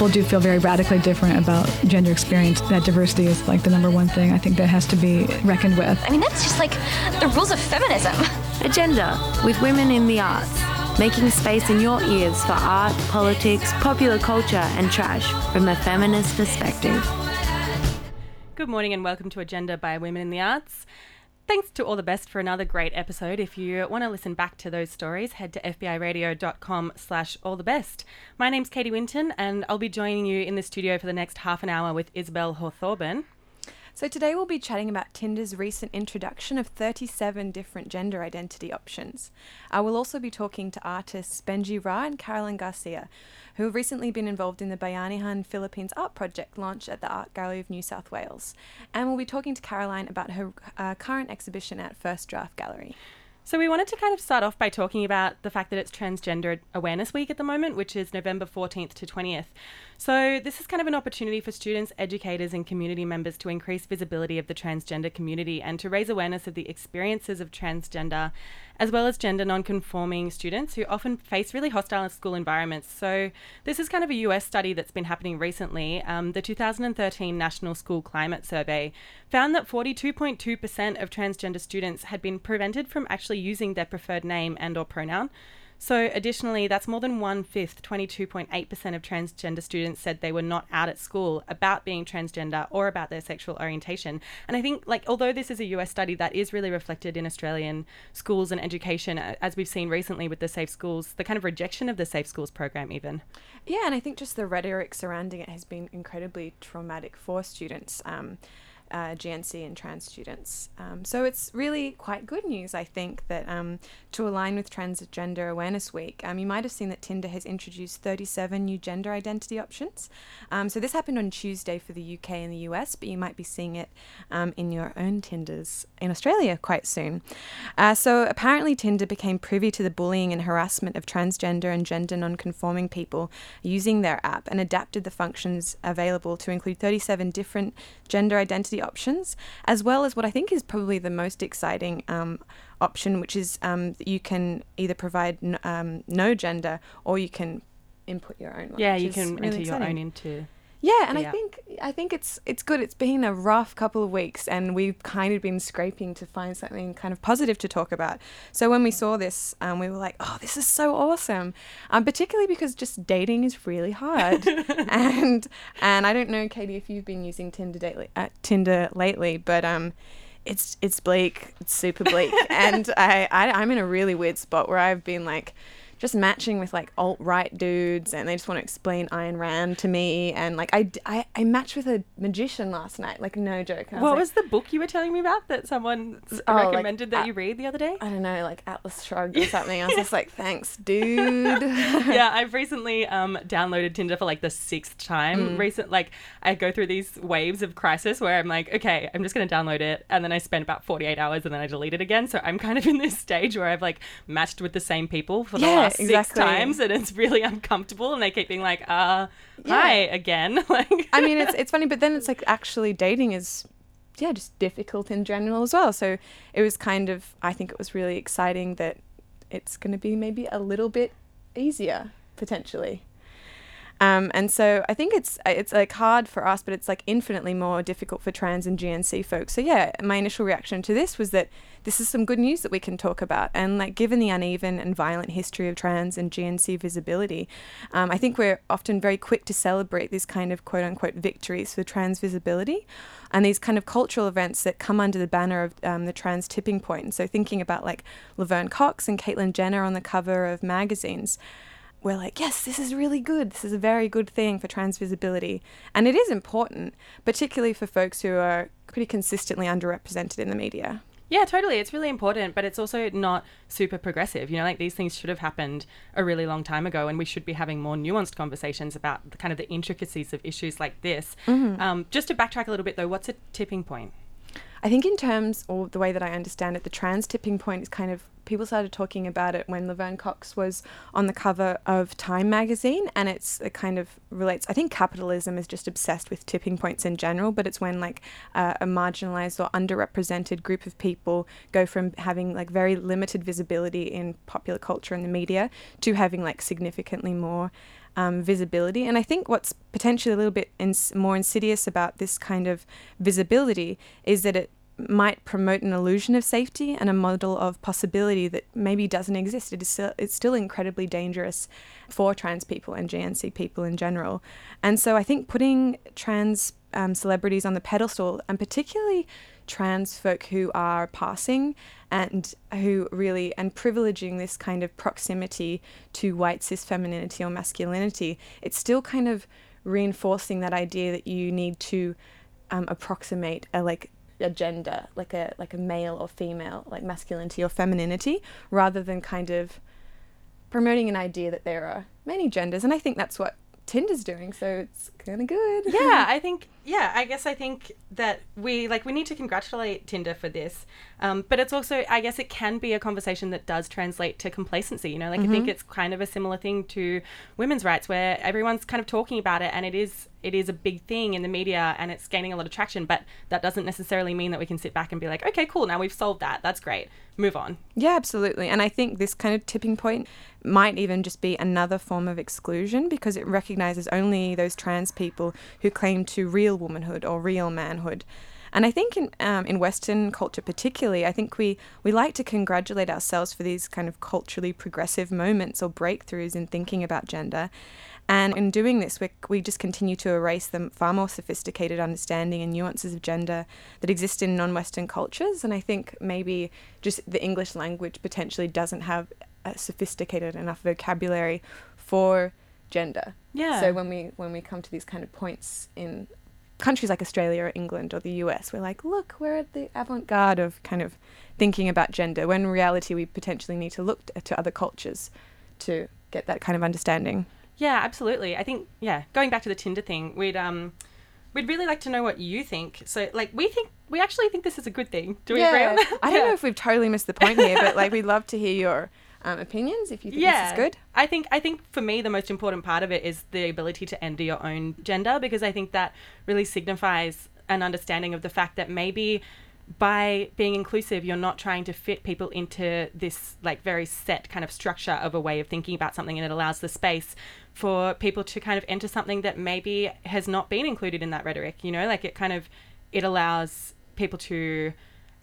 people do feel very radically different about gender experience, that diversity is like the number one thing I think that has to be reckoned with. I mean, that's just like the rules of feminism. Agenda with women in the arts, making space in your ears for art, politics, popular culture, and trash from a feminist perspective. Good morning and welcome to Agenda by Women in the Arts. Thanks to All the Best for another great episode. If you want to listen back to those stories, head to fbiradio.com slash all the best. My name's Katie Winton and I'll be joining you in the studio for the next half an hour with Isabel Hawthorben. So, today we'll be chatting about Tinder's recent introduction of 37 different gender identity options. I will also be talking to artists Benji Ra and Caroline Garcia, who have recently been involved in the Bayanihan Philippines Art Project launched at the Art Gallery of New South Wales. And we'll be talking to Caroline about her uh, current exhibition at First Draft Gallery. So, we wanted to kind of start off by talking about the fact that it's Transgender Awareness Week at the moment, which is November 14th to 20th. So, this is kind of an opportunity for students, educators, and community members to increase visibility of the transgender community and to raise awareness of the experiences of transgender, as well as gender non-conforming students who often face really hostile school environments. So, this is kind of a US study that's been happening recently. Um, the 2013 National School Climate Survey found that 42.2% of transgender students had been prevented from actually using their preferred name and/or pronoun. So, additionally, that's more than one fifth, 22.8% of transgender students said they were not out at school about being transgender or about their sexual orientation. And I think, like, although this is a US study, that is really reflected in Australian schools and education, as we've seen recently with the Safe Schools, the kind of rejection of the Safe Schools program, even. Yeah, and I think just the rhetoric surrounding it has been incredibly traumatic for students. Um, uh, GNC and trans students. Um, so it's really quite good news, I think, that um, to align with Transgender Awareness Week, um, you might have seen that Tinder has introduced 37 new gender identity options. Um, so this happened on Tuesday for the UK and the US, but you might be seeing it um, in your own Tinders in Australia quite soon. Uh, so apparently, Tinder became privy to the bullying and harassment of transgender and gender non-conforming people using their app and adapted the functions available to include 37 different gender identity options, as well as what I think is probably the most exciting um, option, which is um, you can either provide n- um, no gender or you can input your own. One, yeah, you can really enter exciting. your own into yeah, and I think I think it's it's good. It's been a rough couple of weeks, and we've kind of been scraping to find something kind of positive to talk about. So when we saw this, um, we were like, "Oh, this is so awesome!" Um, particularly because just dating is really hard, and and I don't know, Katie, if you've been using Tinder lately, uh, Tinder lately, but um, it's it's bleak. It's super bleak, and I, I I'm in a really weird spot where I've been like just matching with like alt right dudes and they just want to explain Ayn Rand to me. And like I, I, I matched with a magician last night, like no joke. Was what like, was the book you were telling me about that someone oh, recommended like, that uh, you read the other day? I don't know, like Atlas Shrugged or something. I was just like, thanks, dude. yeah, I've recently um, downloaded Tinder for like the sixth time. Mm. Recent, like I go through these waves of crisis where I'm like, okay, I'm just going to download it. And then I spend about 48 hours and then I delete it again. So I'm kind of in this stage where I've like matched with the same people for the yeah, last exactly. six times and it's really uncomfortable and they keep being like uh yeah. hi again like i mean it's it's funny but then it's like actually dating is yeah just difficult in general as well so it was kind of i think it was really exciting that it's going to be maybe a little bit easier potentially um, and so I think it's it's like hard for us, but it's like infinitely more difficult for trans and GNC folks. So yeah, my initial reaction to this was that this is some good news that we can talk about. And like given the uneven and violent history of trans and GNC visibility, um, I think we're often very quick to celebrate these kind of quote unquote victories for trans visibility, and these kind of cultural events that come under the banner of um, the trans tipping point. So thinking about like Laverne Cox and Caitlyn Jenner on the cover of magazines we're like, yes, this is really good. This is a very good thing for trans visibility. And it is important, particularly for folks who are pretty consistently underrepresented in the media. Yeah, totally. It's really important, but it's also not super progressive. You know, like these things should have happened a really long time ago, and we should be having more nuanced conversations about the, kind of the intricacies of issues like this. Mm-hmm. Um, just to backtrack a little bit, though, what's a tipping point? I think, in terms or the way that I understand it, the trans tipping point is kind of people started talking about it when Laverne Cox was on the cover of Time magazine, and it's it kind of relates. I think capitalism is just obsessed with tipping points in general, but it's when like uh, a marginalized or underrepresented group of people go from having like very limited visibility in popular culture and the media to having like significantly more um, visibility. And I think what's potentially a little bit ins- more insidious about this kind of visibility is that it might promote an illusion of safety and a model of possibility that maybe doesn't exist. It is still, it's still incredibly dangerous for trans people and GNC people in general. And so I think putting trans um, celebrities on the pedestal, and particularly trans folk who are passing and who really and privileging this kind of proximity to white cis femininity or masculinity, it's still kind of reinforcing that idea that you need to um, approximate a like a gender, like a like a male or female, like masculinity or femininity, rather than kind of promoting an idea that there are many genders. And I think that's what Tinder's doing, so it's kind of good. yeah, I think yeah, I guess I think that we like we need to congratulate Tinder for this, um, but it's also I guess it can be a conversation that does translate to complacency. You know, like I think it's kind of a similar thing to women's rights, where everyone's kind of talking about it, and it is it is a big thing in the media, and it's gaining a lot of traction. But that doesn't necessarily mean that we can sit back and be like, okay, cool, now we've solved that. That's great. Move on. Yeah, absolutely. And I think this kind of tipping point might even just be another form of exclusion because it recognizes only those trans people who claim to real womanhood or real manhood. And I think in um, in Western culture, particularly, I think we we like to congratulate ourselves for these kind of culturally progressive moments or breakthroughs in thinking about gender. And in doing this, we, we just continue to erase the far more sophisticated understanding and nuances of gender that exist in non Western cultures. And I think maybe just the English language potentially doesn't have a sophisticated enough vocabulary for gender. Yeah. So when we when we come to these kind of points in countries like Australia or England or the US, we're like, look, we're at the avant garde of kind of thinking about gender. When in reality, we potentially need to look to other cultures to get that kind of understanding. Yeah, absolutely. I think yeah, going back to the Tinder thing, we'd um we'd really like to know what you think. So like we think we actually think this is a good thing. Do we agree on that? I don't Yeah. know if we've totally missed the point here, but like we'd love to hear your um, opinions if you think this is good. I think I think for me the most important part of it is the ability to enter your own gender because I think that really signifies an understanding of the fact that maybe by being inclusive you're not trying to fit people into this like very set kind of structure of a way of thinking about something and it allows the space for people to kind of enter something that maybe has not been included in that rhetoric you know? Like it kind of it allows people to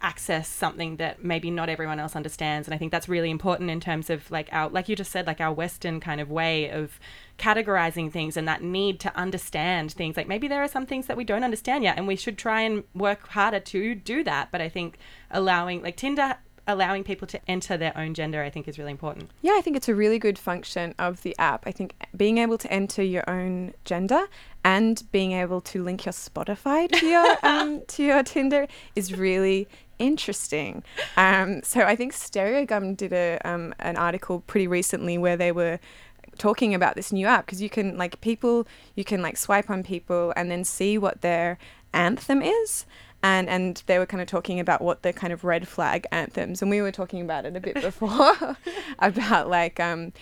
access something that maybe not everyone else understands. And i think that's really important in terms of like our like you just said like our western kind of way of categorizing things and that need to understand things. Like maybe there are some things that we don't understand yet and we should try and work harder to do that. But i think allowing like tinder allowing people to enter their own gender i think is really important. Yeah, I think it's a really good function of the app. I think being able to enter your own gender and being able to link your Spotify to your um, to your Tinder is really interesting. Um, so I think Stereogum did a um, an article pretty recently where they were talking about this new app because you can like people you can like swipe on people and then see what their anthem is and and they were kind of talking about what the kind of red flag anthems and we were talking about it a bit before about like um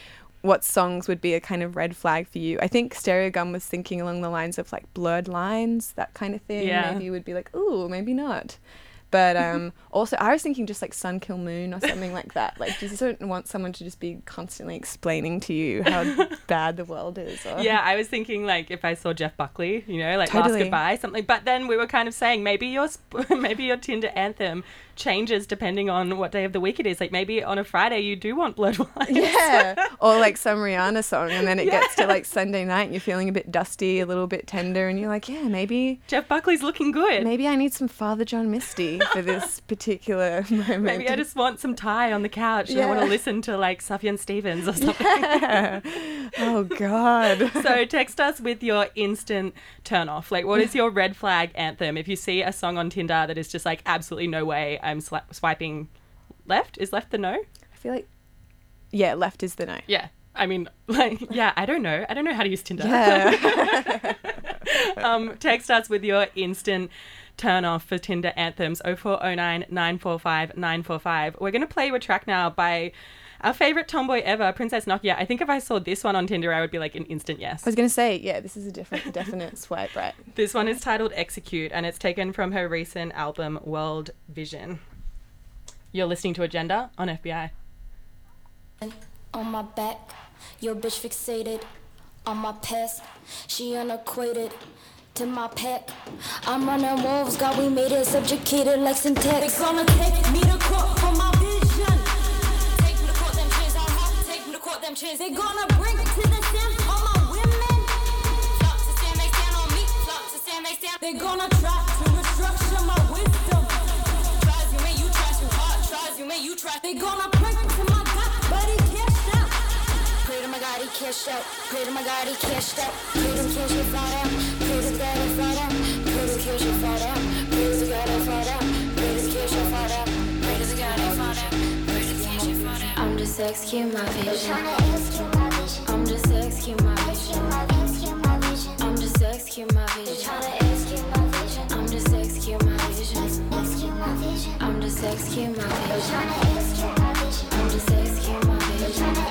what songs would be a kind of red flag for you. I think Stereogum was thinking along the lines of like blurred lines, that kind of thing. Yeah. Maybe you would be like, ooh, maybe not. But um, also, I was thinking just like Sun Kil Moon or something like that. Like, you just don't want someone to just be constantly explaining to you how bad the world is. Or... yeah i was thinking like if i saw jeff buckley you know like last Totally. goodbye something but then we were kind of saying maybe your sp- maybe your tinder anthem changes depending on what day of the week it is like maybe on a friday you do want blood wine Yeah, or like some Rihanna song, and then it gets to like Sunday night, and you're feeling a bit dusty, a little bit tender, and you're like, yeah, maybe jeff buckley's looking good maybe I need some Father John Misty for this particular moment. Maybe I just want some Thai on the couch and I want to listen to like Sufjan Stevens or something. Yeah. Oh God. so text us with your instant turn off. Like, what is your red flag anthem? If you see a song on Tinder that is just like absolutely no way I'm swi- swiping left, is left the no? I feel like yeah, left is the no. Yeah. I mean, like, yeah, I don't know. I don't know how to use Tinder. Yeah. um, text us with your instant turn off for Tinder anthems 0409 945 945. We're going to play you a track now by our favorite tomboy ever, Princess Nokia. I think if I saw this one on Tinder, I would be like an instant yes. I was gonna say, yeah, this is a different, definite swipe right. This one is titled Execute and it's taken from her recent album World Vision. You're listening to Agenda on FBI. on my back. Your bitch fixated on my past. She unacquainted to my pack. I'm running wolves, God, we made it subjugated like syntax. They gonna take me to court for my vision. Take me to court, them chains on hot. Take me to court, them chains. They gonna bring to the stand all my women. Flop to stand, they stand on me. Flop to stand, they stand. They gonna try to restructure my wisdom. Tries you, man, you try too hard. Tries you, man, you try. They gonna cash out. Put my Gotti cashed out. Put him cash it flat out. Put his got it flat out. Put him cash it flat out. Put his got it flat out. Put his cash it flat out. Put his got it flat out. Put his cash it flat out. I'm just execute my vision. I'm just execute my vision. I'm just execute my vision. I'm just execute my vision. I'm just execute my vision. I'm just execute my vision.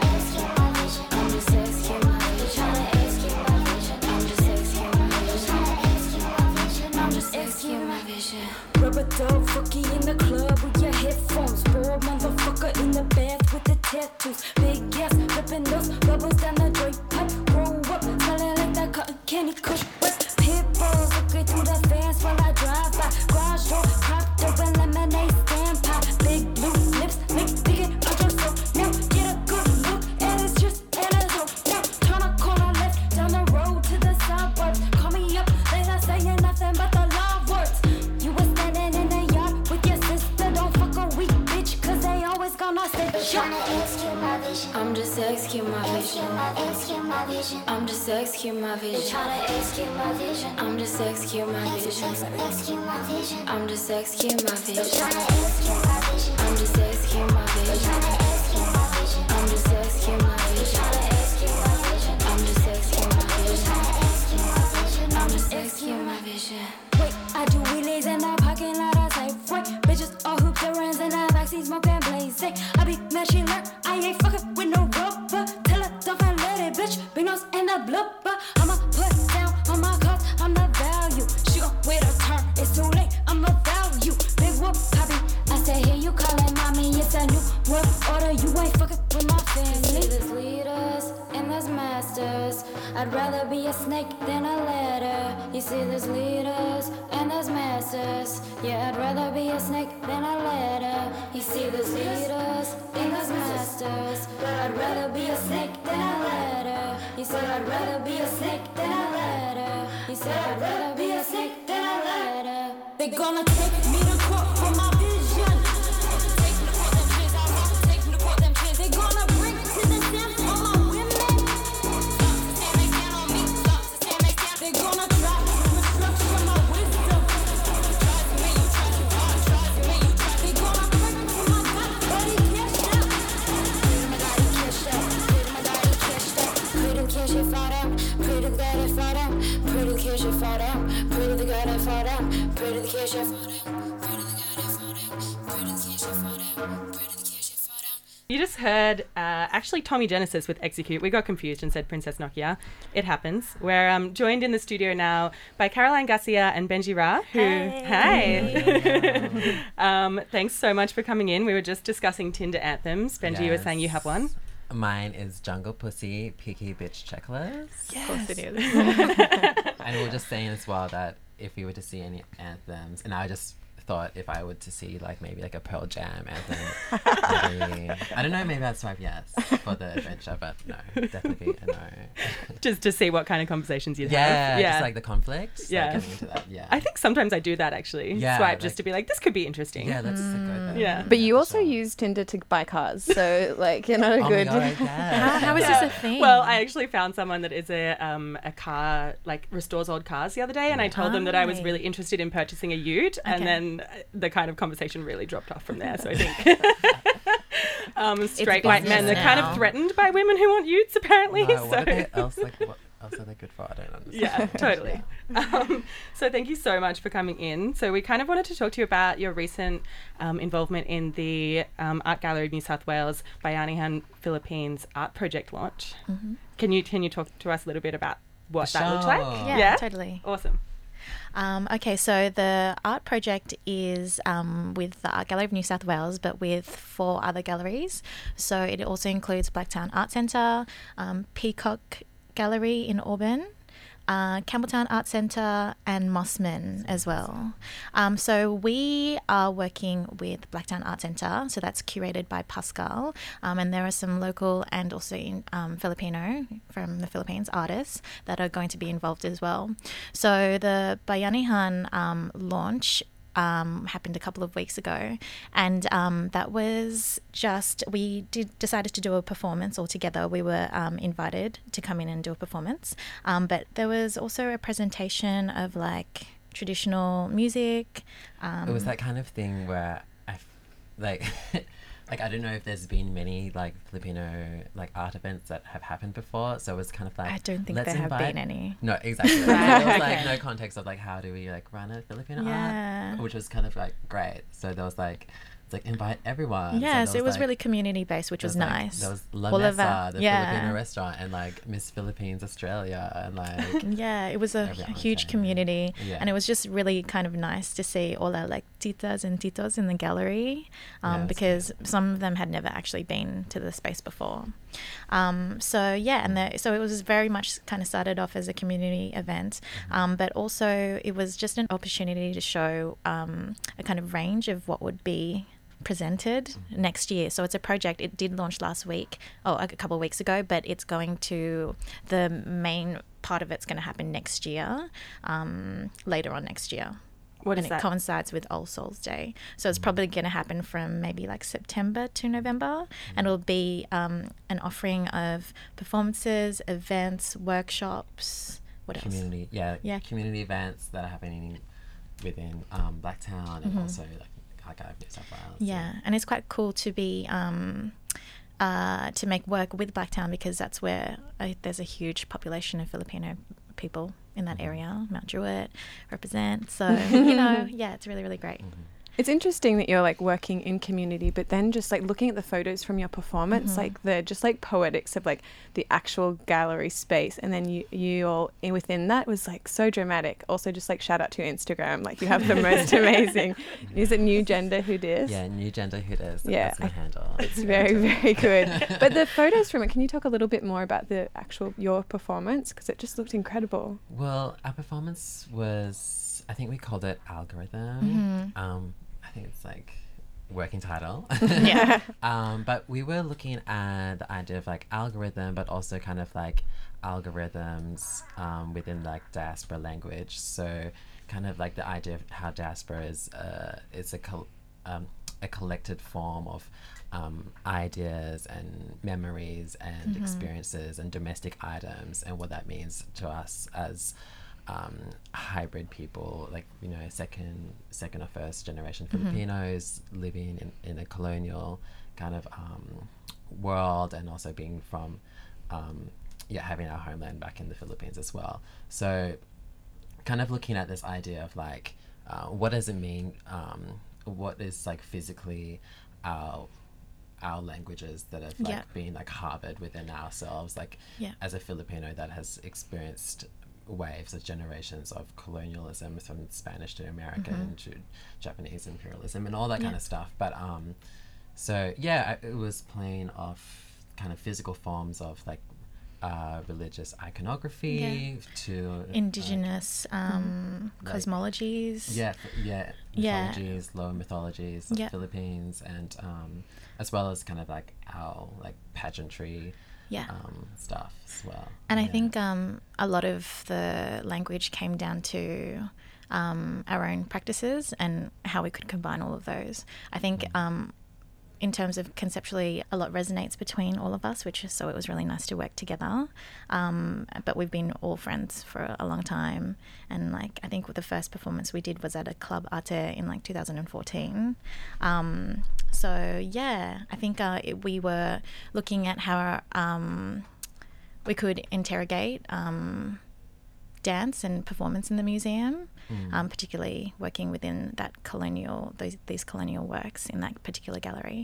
Vision. Rubber dove, rookie in the club with your headphones. Bored motherfucker in the bath with the tattoos. Big ass, flipping those bubbles down the drape pipe. Grow up, smelling like that cotton candy kush. West pit looking through the fence while I drive by. Garage door, I'm just executing my vision. I'm just executing my vision. I'm just execute my vision. I'm just execute my vision. I'm just execute my vision. I'm just execute my vision. I'm just execute my vision. I'm just executing my vision. Backseat smoking blazing. I be mad, she. I ain't fucking with no rubber. Tell her don't and it, bitch. Big nose and the blubber. I'ma put down I'd rather be a snake than a ladder. You see, there's leaders and there's masters. Yeah, I'd rather be a snake than a ladder. You see, there's leaders and there's masters. But I'd rather be a snake than a ladder. You said I'd rather be a snake than a ladder. You said I'd rather be a snake than a ladder. They gonna take me actually Tommy Genesis with Execute. We got confused and said Princess Nokia. It happens. We're um, joined in the studio now by Caroline Garcia and Benji Ra. Who, hey. um, thanks so much for coming in. We were just discussing Tinder anthems. Benji, you were saying you have one. Mine is Junglepussy Picky Bitch Checklist. Of course it is. And we were just saying as well that if we were to see any anthems, and I just thought if I were to see like maybe like a Pearl Jam anthem, maybe, I don't know, maybe I'd swipe yes for the adventure, but no, definitely a no. Just to see what kind of conversations you'd Yeah, have. just like the conflict. like, Yeah. getting into that. Yeah. I think sometimes I do that actually. Yeah, Swipe just to be like, this could be interesting. yeah, let's just go there. Yeah. But you for also sure. use Tinder to buy cars, so like you're not a Oh good. my god, I. How, how is Yeah. this a thing? Well, I actually found someone that is a um, a car like restores old cars the other day, and I told them that I was really interested in purchasing a Ute, and Okay. Then uh, the kind of conversation really dropped off from there. So I think um, straight white men—they're kind of threatened by women who want youths, apparently. No, so what are they else like? What, else are they good for? I don't understand. Yeah, totally. Um, so thank you so much for coming in. So we kind of wanted to talk to you about your recent um, involvement in the um, Art Gallery of New South Wales Bayanihan Philippines art project launch. Can you can you talk to us a little bit about what that looked like? Sure. Yeah, totally. Awesome. Um, okay, so the art project is um, with the Art Gallery of New South Wales, but with four other galleries. So it also includes Blacktown Art Centre, um, Peacock Gallery in Auburn. Uh, Campbelltown Art Centre and Mosman as well. Um, so we are working with Blacktown Art Centre, so that's curated by Pascal, um, and there are some local and also um, Filipino from the Philippines artists that are going to be involved as well. So the Bayanihan um, launch um, happened a couple of weeks ago, and um, that was just we did decided to do a performance all together. We were um, invited to come in and do a performance, um, but there was also a presentation of like traditional music. Um, It was that kind of thing where I, like, like I don't know if there's been many like Filipino like art events that have happened before. So it was kind of like I don't think there have been any. No, exactly. Right, There was like okay. no context of like how do we like run a Filipino Yeah. art, which was kind of like great. So there was like like invite everyone. Yes, so, it was like- really community based, which was like- nice. There was La All of Mesa, our- the yeah. Filipino restaurant, and like Miss Philippines Australia, and like Yeah, it was a huge community, Yeah. and it was just really kind of nice to see all our like titas and titos in the gallery, um, Yeah, because some of them had never actually been to the space before. Um, so yeah, and the, so it was very much kind of started off as a community event, um, but also it was just an opportunity to show um, a kind of range of what would be presented next year. So it's a project. It did launch last week, oh, a couple of weeks ago, but it's going to the main part of it's going to happen next year, um, later on next year. What and it that? coincides with All Souls Day. So it's probably going to happen from maybe like September to November. And it'll be um, an offering of performances, events, workshops. What else? community, yeah, Yeah. community events that are happening within um, Blacktown and also like Archive New South Wales. Mm-hmm. Yeah, and it's quite cool to be um, uh, to make work with Blacktown because that's where uh, there's a huge population of Filipino people in that area. Mount Druitt represent, so you know, yeah, it's really really great. It's interesting that you're like working in community, but then just like looking at the photos from your performance, Mm-hmm. like the just like poetics of like the actual gallery space, and then you you all in within that was like so dramatic. Also, just like shout out to Instagram, like you have the most amazing. Is it New Gender Who Dis? Yeah, new gender who is. Yeah, that's my I- handle. It's very very good. but the photos from it, can you talk a little bit more about the actual your performance because it just looked incredible. Well, our performance was, I think we called it Algorithm. Mm-hmm. Um, I think it's like working title. Yeah. um, but we were looking at the idea of like algorithm, but also kind of like algorithms um, within like diaspora language. So kind of like the idea of how diaspora is, uh, it's a, col- um, a collected form of um, ideas and memories and experiences and domestic items and what that means to us as um, hybrid people, like you know, second, second or first generation Filipinos living in, in a colonial kind of um, world, and also being from, um, yeah, having our homeland back in the Philippines as well. So, kind of looking at this idea of like, uh, what does it mean? Um, what is like physically our our languages that have like Yeah. been like harbored within ourselves, like Yeah. as a Filipino that has experienced waves of generations of colonialism from Spanish to American to Japanese imperialism and all that kind of stuff. But um, so yeah, I- it was playing off kind of physical forms of like uh, religious iconography to like, Indigenous um, Like- cosmologies. yeah, yeah, Yeah. mythologies, lower mythologies of Yeah. Philippines, and um, as well as kind of like our like pageantry Yeah. um, stuff as well. And I think um, a lot of the language came down to um, our own practices and how we could combine all of those. I think, Mm. In terms of conceptually, a lot resonates between all of us, which is so it was really nice to work together. Um, but we've been all friends for a long time, and like I think the first performance we did was at a club arte in like 2014. Um, so yeah, I think uh, it, we were looking at how. Um, we could interrogate um, dance and performance in the museum, um, particularly working within that colonial those, these colonial works in that particular gallery,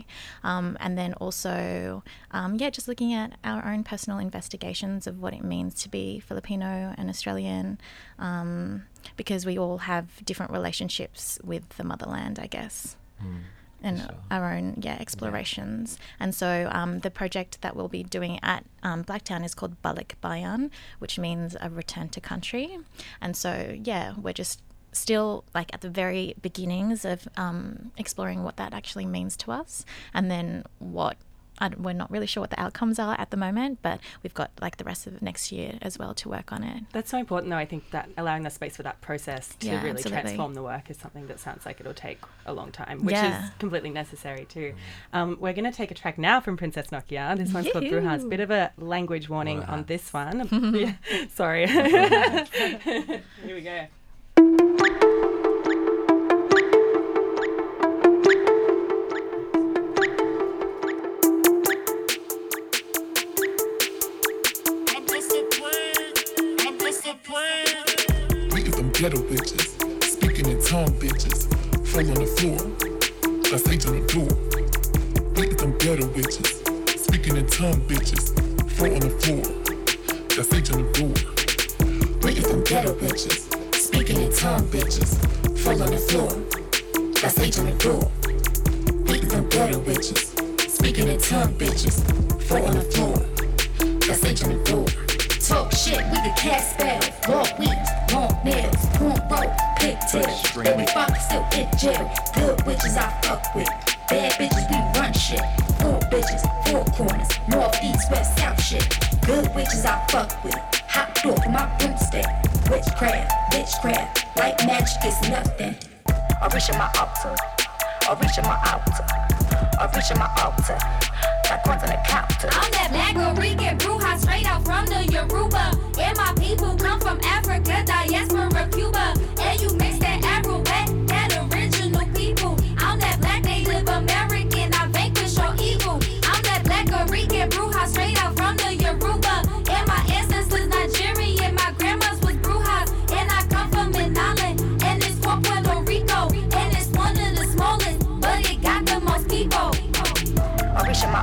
um, and then also um, yeah, just looking at our own personal investigations of what it means to be Filipino and Australian, um, because we all have different relationships with the motherland, I guess and sure. our own yeah explorations. And so um, the project that we'll be doing at um, Blacktown is called Balik Bayan, which means a return to country. And so yeah, we're just still like at the very beginnings of um, exploring what that actually means to us, and then what. I don't- we're not really sure what the outcomes are at the moment, but we've got like the rest of next year as well to work on it. That's so important, though. I think that allowing the space for that process to Yeah, really absolutely. transform the work is something that sounds like it'll take a long time, which Yeah. is completely necessary too. Um, we're going to take a track now from Princess Nokia. This one's called Brujas. Yoo-hoo. Bit of a language warning on this one. yeah, sorry. Here we go. Ghetto bitches, speaking in tongue bitches, fall on the floor. That's H on the door. We get them ghetto bitches, speaking in tongue bitches, fall on the floor. That's H on the door. We get them ghetto bitches, speaking in tongue bitches, fall on the floor. That's H on the door. We get them ghetto bitches, speaking in tongue bitches, fall on the floor. That's H on the door. Talk shit, we the cast spell. Walk weeds, long nails, cornrow, pigtails. Baby fuck still in jail. Good witches I fuck with. Bad bitches we run shit. Four bitches, four corners. North, east, west, south shit. Good witches I fuck with. Hot door for my broomstick. Witchcraft, witchcraft. White magic is nothing. I reach in my altar. I reach in my altar. I reach in my altar. On the counter. I'm that black Rican bruja straight out from the Yoruba. And my people come from Africa, diaspora, Cuba.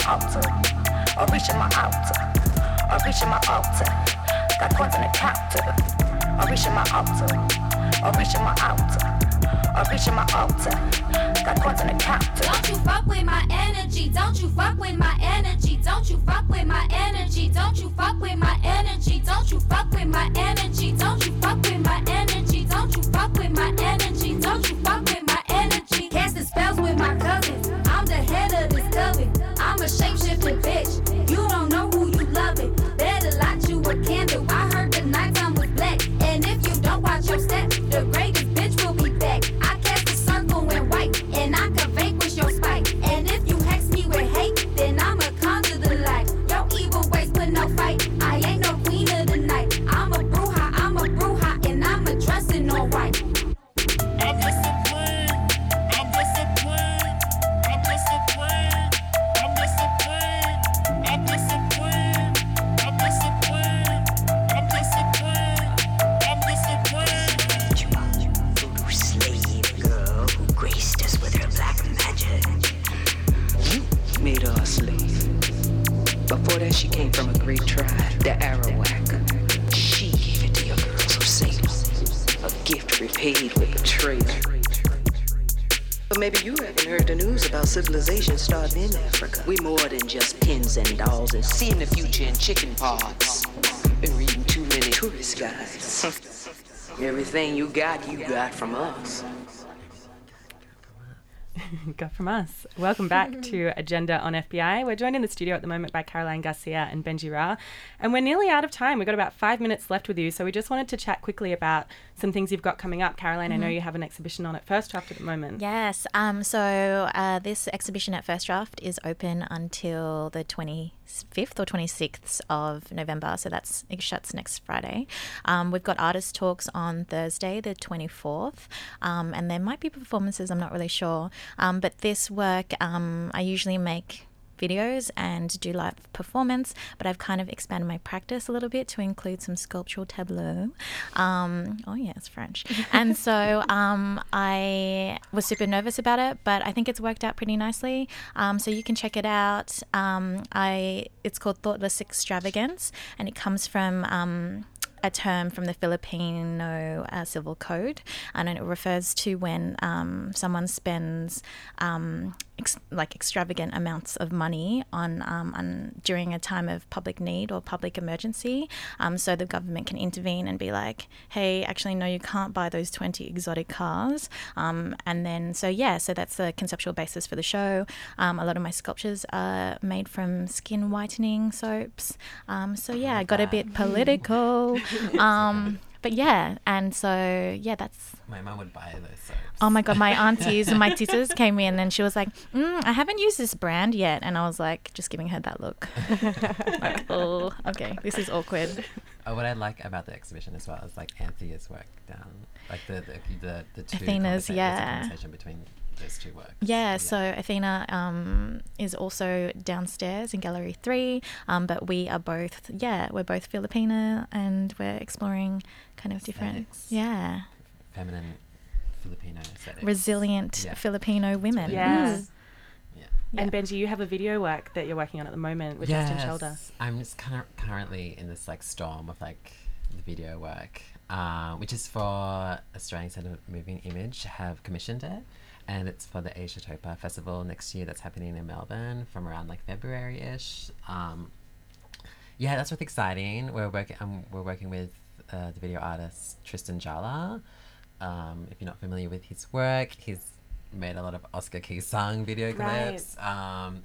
Altar. I reach in my altar. I reach in my altar. Got coins on the counter. I reach in my altar. I reach in my altar. I reach in my altar. Got coins on the counter. Don't you fuck with my energy. Don't you fuck with my energy. Don't you fuck with my energy. Don't you fuck with my Before that, she came from a great tribe, the Arawak. She gave it to your girls of Salem. A gift repaid with betrayal. But maybe you haven't heard the news about civilization starting in Africa. We more than just pins and dolls and seeing the future in chicken pods. Been reading too many tourist guides. Everything you got, you got from us. Got from us. Welcome back to Agenda on FBI. We're joined in the studio at the moment by Caroline Garcia and Benji Ra. And we're nearly out of time. We've got about five minutes left with you. So we just wanted to chat quickly about some things you've got coming up. Caroline, I know you have an exhibition on at First Draft at the moment. Yes. Um, so uh, this exhibition at First Draft is open until the 25th or 26th of November. So that's it shuts next Friday. Um, we've got artist talks on Thursday, the 24th, um, and there might be performances. I'm not really sure. Um, but this work, um, I usually make videos and do live performance, but I've kind of expanded my practice a little bit to include some sculptural tableau. Um, oh, yeah, it's French. and so um, I was super nervous about it, but I think it's worked out pretty nicely. Um, so you can check it out. Um, I It's called Thoughtless Extravagance, and it comes from. Um, a term from the Filipino uh, Civil Code, and it refers to when um, someone spends um, ex- like extravagant amounts of money on, um, on during a time of public need or public emergency. Um, so the government can intervene and be like, "Hey, actually, no, you can't buy those twenty exotic cars." Um, and then, so yeah, so that's the conceptual basis for the show. Um, a lot of my sculptures are made from skin whitening soaps. Um, so yeah, I got a bit political. But yeah, and so yeah, that's My mum would buy those soaps. Oh my god, my aunties and my sisters came in and she was like, mm, "I haven't used this brand yet," and I was like, just giving her that look. like, oh, okay, this is awkward. Oh, what I like about the exhibition as well is like Anthea's work down, like the the the, the two Athena's, yeah. conversation between those two works. Yeah, so Athena um, is also downstairs in Gallery 3, um, but we are both, yeah, we're both Filipina and we're exploring kind of different, Aesthetics. yeah, Feminine Filipino aesthetics. resilient Yeah. Filipino women. Yes. Mm. Yeah. And Benji, you have a video work that you're working on at the moment with Justin Shoulder. I'm just cur- currently in this like storm of like the video work, uh, which is for Australian Centre of Moving Image have commissioned it, and it's for the Asia Topa Festival next year that's happening in Melbourne from around like February ish. Um, yeah, that's really exciting. We're working. Um, we're working with uh, the video artist Tristan Jalleh. Um, if you're not familiar with his work, he's made a lot of Oscar Key Sung video clips. Right. Um,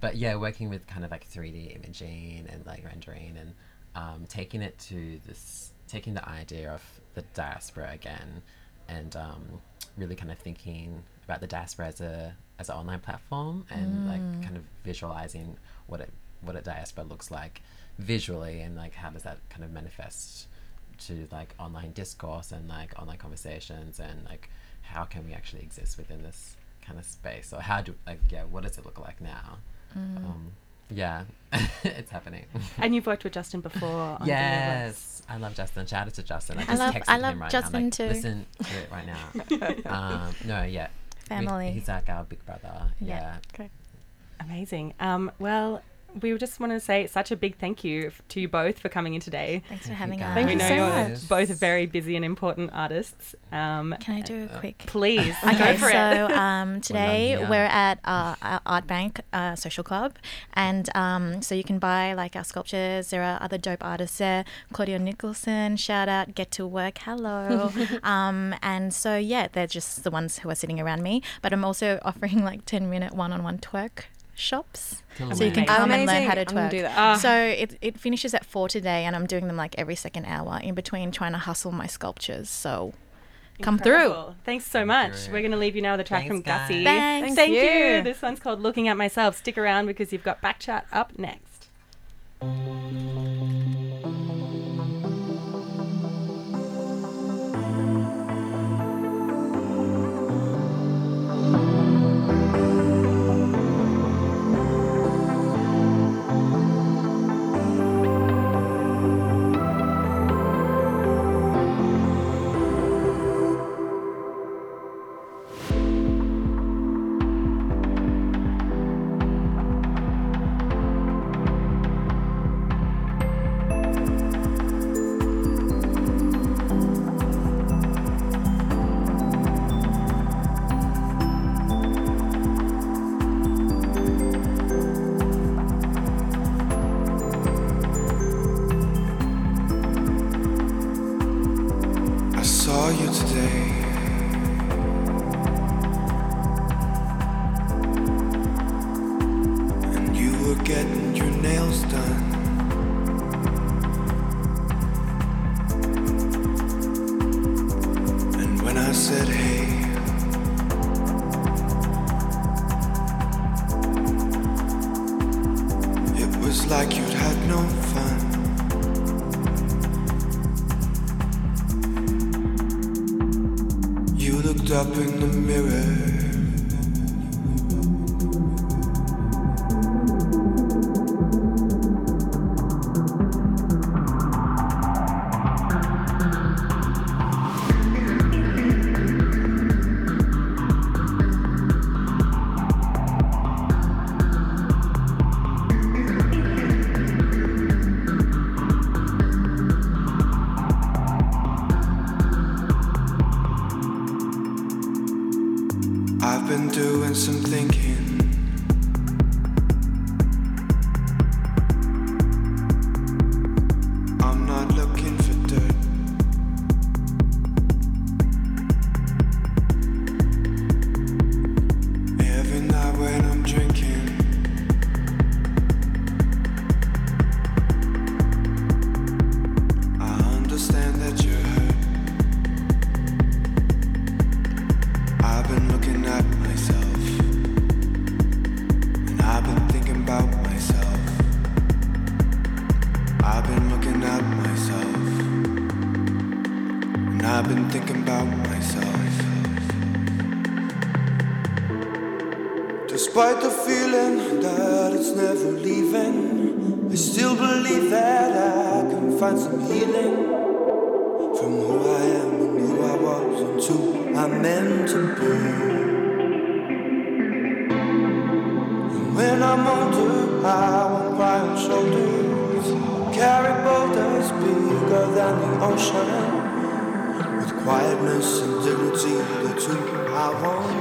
but yeah, working with kind of like 3D imaging and like rendering and um, taking it to this, taking the idea of the diaspora again, and um, really kind of thinking about the diaspora as a as an online platform and like kind of visualizing what it what a diaspora looks like visually and like how does that kind of manifest to like online discourse and like online conversations and like how can we actually exist within this kind of space? Or how do like yeah what does it look like now? Um, yeah it's happening And you've worked with Justin before. On yes i love justin shout out to justin i I just love- texted I love him right Justin now I'm like, too. listen to it right now um, no yeah We- Family. he's like our big brother Yeah. yeah Amazing. Um, well, we just want to say such a big thank you to you both for coming in today. Thanks for having us. Thank we you know so you're much. both very busy and important artists. Um, Can I do a quick? please Okay, for so um, today here. we're at uh, our Art Bank uh, Social Club, and um, so you can buy like our sculptures. There are other dope artists there. Claudia Nicholson, shout out, Get to Work, hello. um, and so yeah, they're just the ones who are sitting around me. But I'm also offering like ten minute one on one twerk shops. Till So you can Amazing. come and learn how to twerk. do that. Ah. So it, it finishes at four today, and I'm doing them like every second hour in between trying to hustle my sculptures. So come through. Thanks so much. through. We're going to leave you now with a track Thanks, from Gussie. guys. Thanks. Thank you. you. This one's called Looking at Myself. Stick around because you've got Backchat up next. Looked up in the mirror Despite the feeling that it's never leaving, I still believe that I can find some healing from who I am and who I was and who I'm meant to be. And when I'm older, I won't cry on shoulders. Carry boulders bigger than the ocean. With quietness and dignity, that's who I want.